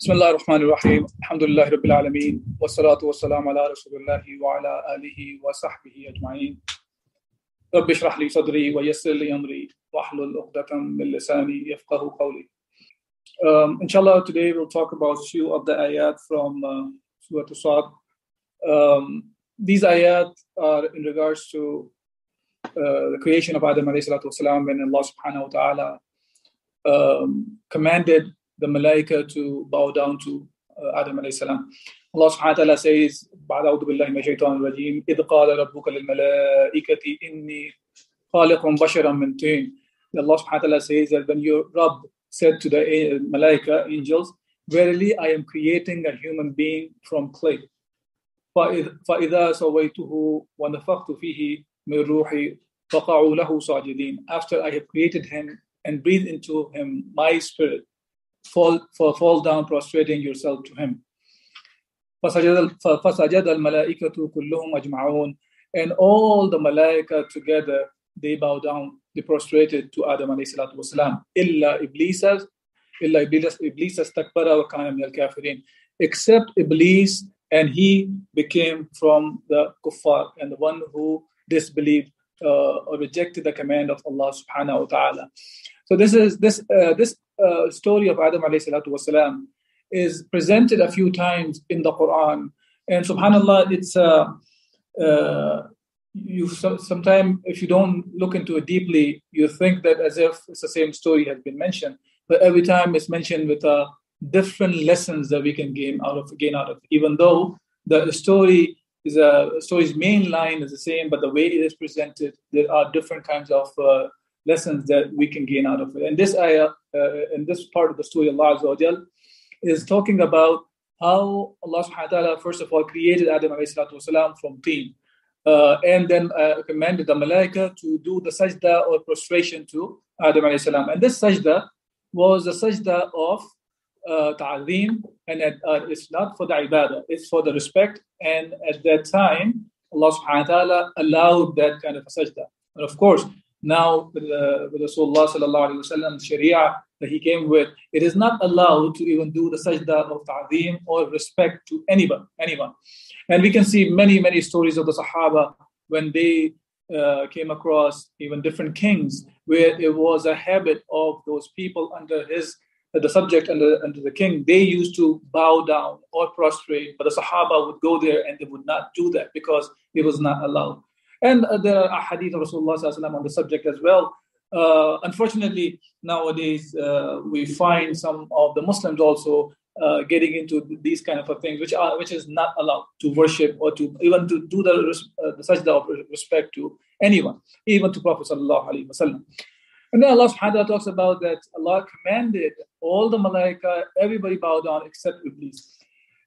بسم الله الرحمن الرحيم الحمد لله رب العالمين والصلاة والسلام على رسول الله وعلى آله وصحبه أجمعين رب اشرح لي صدري ويسر لي أمري واحلل عقدة من لساني يفقه قولي um, Inshallah today we'll talk about a few of the ayat from uh, Surah Asad um, These ayat are in regards to uh, the creation of Adam alayhi salatu wasalam when Allah subhanahu wa ta'ala um, commanded the malaika to bow down to uh, Adam alayhi salam. Allah subhanahu wa ta'ala says, بعد أعوذ بالله من الشيطان الرجيم إذ قال ربك للملائكة إني خالق بشرا من طين Allah subhanahu wa ta'ala says that when your Rabb said to the malaika, angels, Verily I am creating a human being from clay. فإذا سويته ونفخت فيه من روحي فقعوا له ساجدين After I have created him and breathed into him my spirit, fall, fall, fall down prostrating yourself to him. فسجد الملائكة كلهم أجمعون and all the malaika together they bow down they prostrated to Adam عليه الصلاة والسلام إلا إبليس إلا إبليس إبليس استكبر وكان من الكافرين except Iblis and he became from the kuffar and the one who disbelieved uh, or rejected the command of Allah subhanahu wa ta'ala. So this is this uh, this uh, story of Adam wasalam is presented a few times in the Quran. And subhanAllah, it's uh, uh, you sometimes if you don't look into it deeply, you think that as if it's the same story has been mentioned. But every time it's mentioned with a different lessons that we can gain out of gain out of. Even though the story is a story's main line is the same, but the way it is presented, there are different kinds of uh, lessons that we can gain out of it. And this ayah, uh, in this part of the story, Allah Azza is talking about how Allah subhanahu wa ta'ala, first of all, created Adam والسلام, from teen. Uh, and then uh, commanded the malaika to do the sajda or prostration to Adam salam. And this sajda was the sajda of uh, ta'zeem, and uh, it's not for the ibadah, it's for the respect. And at that time, Allah subhanahu wa ta'ala allowed that kind of a sajda. And of course, now with, uh, with Rasulullah Sharia that he came with, it is not allowed to even do the sajda of ta'zeem or respect to anyone, anyone. And we can see many, many stories of the Sahaba when they uh, came across even different kings, where it was a habit of those people under his the subject and under the king, they used to bow down or prostrate, but the Sahaba would go there and they would not do that because it was not allowed. And there are hadith of Rasulullah on the subject as well. Uh, unfortunately, nowadays uh, we find some of the Muslims also uh, getting into these kind of things, which are which is not allowed to worship or to even to do the, uh, the sajda of respect to anyone, even to Prophet sallallahu alaihi wasallam. And then Allah subhanahu wa ta'ala talks about that Allah commanded all the malaika, everybody bow down except Iblis.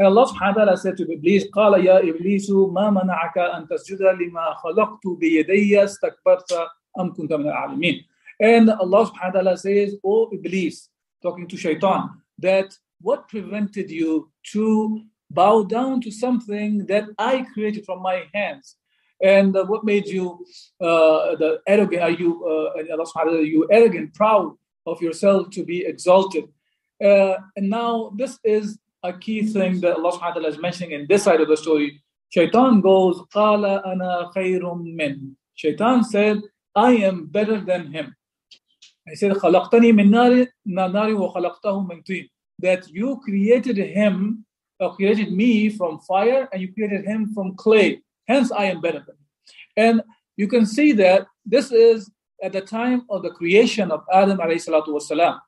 And Allah subhanahu wa ta'ala said to Iblis, قال يا إبليس ما منعك أن تسجد لما خلقت بيدي استكبرت أم كنت من العالمين. And Allah subhanahu wa ta'ala says, O Iblis, talking to Shaitan, that what prevented you to bow down to something that I created from my hands? And uh, what made you uh, the arrogant? Are you uh, are you arrogant, proud of yourself to be exalted? Uh, and now this is a key thing that Allah subhanahu wa ta'ala is mentioning in this side of the story. Shaitan goes, Qala ana khayrum min. Shaitan said, I am better than him. He said, خلقتني من نار نار وخلقته من طين. That you created him, or created me from fire, and you created him from clay. Hence, I am better than him. And you can see that this is at the time of the creation of Adam والسلام.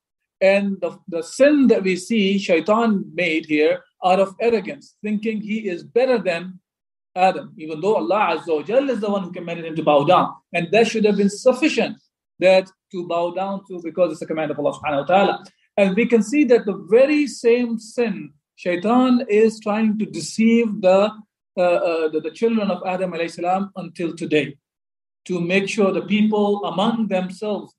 And the, the sin that we see Shaitan made here out of arrogance, thinking he is better than Adam, even though Allah Azza wa is the one who commanded him to bow down. And that should have been sufficient that to bow down to because it's a command of Allah subhanahu wa ta'ala. And we can see that the very same sin Shaitan is trying to deceive the, uh, uh, the, the, children of Adam salam until today to make sure the people among themselves,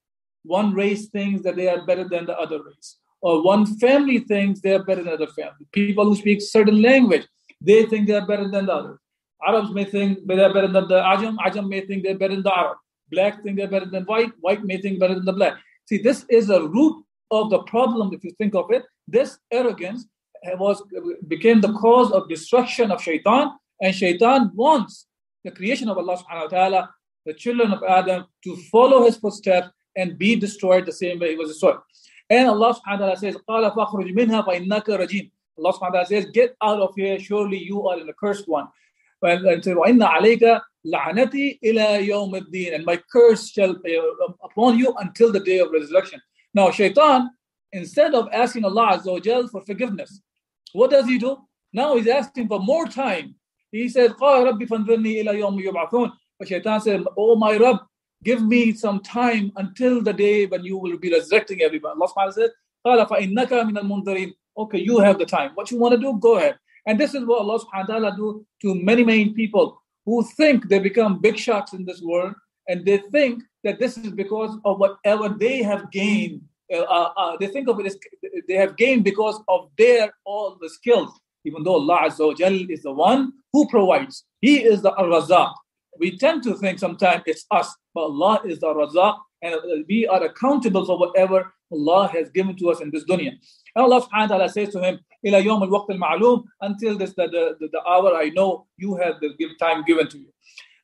one race thinks that they are better than the other race, or one family thinks they are better than the other family. People who speak certain language, they think they are better than the other. Arabs may think they are better than the Ajam, Ajam may think they're better than the Arab. Black think they're better than white, white may think better than the black. See, this is a root of the problem, if you think of it. This arrogance was became the cause of destruction of shaitan, and shaitan wants the creation of Allah subhanahu wa ta'ala, the children of Adam, to follow his footsteps and be destroyed the same way he was destroyed. And Allah subhanahu wa ta'ala says, قَالَ فَخْرُجْ مِنْهَا فَإِنَّكَ رَجِيمٌ Allah subhanahu wa ta'ala says, Get out of here, surely you are an accursed one. وَإِنَّ عَلَيْكَ لَعْنَتِي إِلَى يَوْمِ الدِّينِ And my curse shall be upon you until the day of resurrection. Now, shaitan, instead of asking Allah Azza wa for forgiveness, what does he do? Now he's asking for more time. He says, قَالَ رَبِّ فَانْظِرْنِي إِلَى يَوْمِ يُبْعَثُونَ But shaitan said, Oh my Rabb, give me mm-hmm. some time until the day when you will be resurrecting everyone. Allah subhanahu wa said, Okay, you have the time. What you want to do, go ahead. And this is what Allah subhanahu wa ta'ala do to many, many people who think they become big shots in this world and they think that this is because of whatever they have gained. Uh, uh, uh they think of it as they have gained because of their all the skills. Even though Allah Azza is the one who provides, He is the Ar Razak. We tend to think sometimes it's us but Allah is the Razaq, and we are accountable for whatever Allah has given to us in this dunya. And Allah subhanahu wa ta'ala says to him, إلى يوم الوقت المعلوم until this the, the, the hour I know you have the time given to you.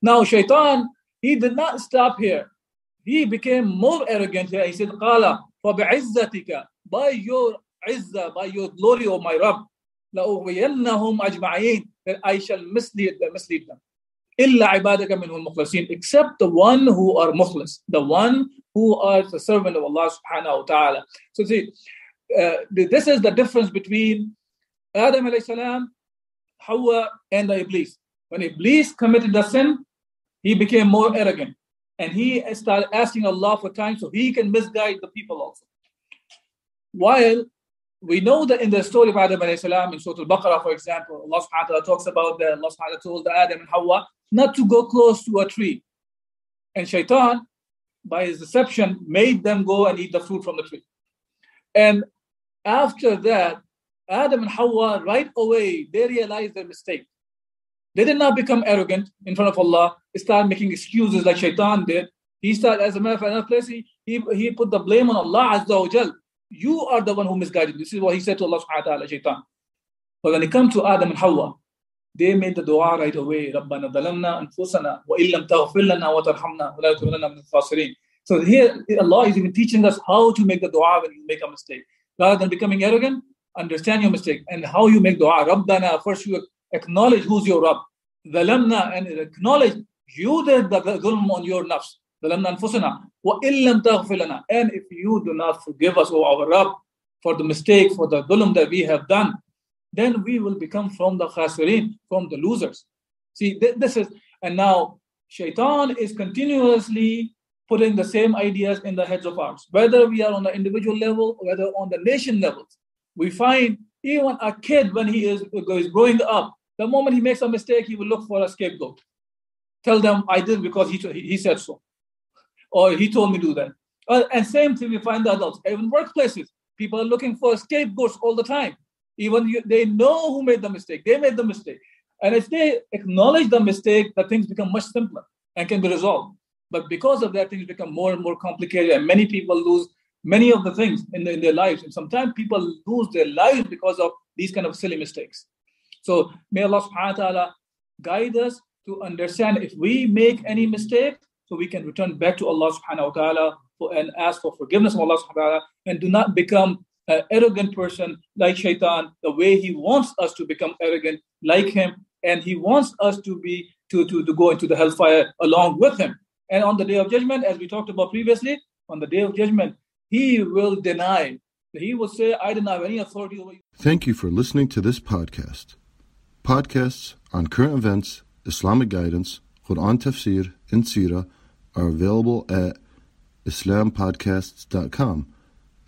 Now shaitan, he did not stop here. He became more arrogant here. He said, قال فبعزتك by your izzah, by your glory, O my Rabb, لأغوينهم أجمعين that I shall mislead, mislead them. إلا عبادك منهم المخلصين except the one who are mukhlis, the one who are the servant of Allah subhanahu wa ta'ala. So see, uh, this is the difference between Adam alayhi salam, Hawa, and the Iblis. When Iblis committed the sin, he became more arrogant. And he started asking Allah for time so he can misguide the people also. While we know that in the story of Adam alayhi salam, in Surah Al-Baqarah, for example, Allah subhanahu wa ta'ala talks about that Allah subhanahu wa ta'ala told Adam and Hawa not to go close to a tree. And shaitan, by his deception, made them go and eat the fruit from the tree. And after that, Adam and Hawa, right away, they realized their mistake. They did not become arrogant in front of Allah, start making excuses like Shaitan did. He started, as a matter of fact, another place, he, he, he put the blame on Allah Azza wa Jal. You are the one who misguided. This is what he said to Allah subhanahu wa ta'ala, Shaitan. But when it comes to Adam and Hawa, they made the dua right away. رَبَّنَا ظَلَمْنَا أَنفُسَنَا وَإِن لَمْ تَغْفِرْ لَنَا وَتَرْحَمْنَا وَلَا تُكُونَنَّ مِنَ الْخَاسِرِينَ So here, Allah is even teaching us how to make the dua when you make a mistake. Rather than becoming arrogant, understand your mistake and how you make dua. Rabbana, first you acknowledge who's your Rabb. Zalamna, and acknowledge you did the dhulm on your nafs. Zalamna anfusana. وَإِن لَمْ تَغْفِرْ And if you do not forgive us, O our Rabb, for the mistake, for the dhulm that we have done, then we will become from the khasirin, from the losers. See, this is, and now shaitan is continuously putting the same ideas in the heads of ours, whether we are on the individual level, whether on the nation level. We find even a kid, when he is, is growing up, the moment he makes a mistake, he will look for a scapegoat. Tell them, I did because he, he said so. Or he told me to do that. Uh, and same thing we find the adults. Even workplaces, people are looking for scapegoats all the time. Even you, they know who made the mistake. They made the mistake. And if they acknowledge the mistake, the things become much simpler and can be resolved. But because of that, things become more and more complicated, and many people lose many of the things in, the, in their lives. And sometimes people lose their lives because of these kind of silly mistakes. So may Allah subhanahu wa ta'ala guide us to understand if we make any mistake, so we can return back to Allah subhanahu wa ta'ala and ask for forgiveness of Allah subhanahu wa ta'ala and do not become an arrogant person like shaitan, the way he wants us to become arrogant like him, and he wants us to be to, to, to go into the hellfire along with him. And on the day of judgment, as we talked about previously, on the day of judgment, he will deny. He will say, I didn't have any authority over you. Thank you for listening to this podcast. Podcasts on current events, Islamic guidance, Quran tafsir, and Sirah are available at islampodcasts.com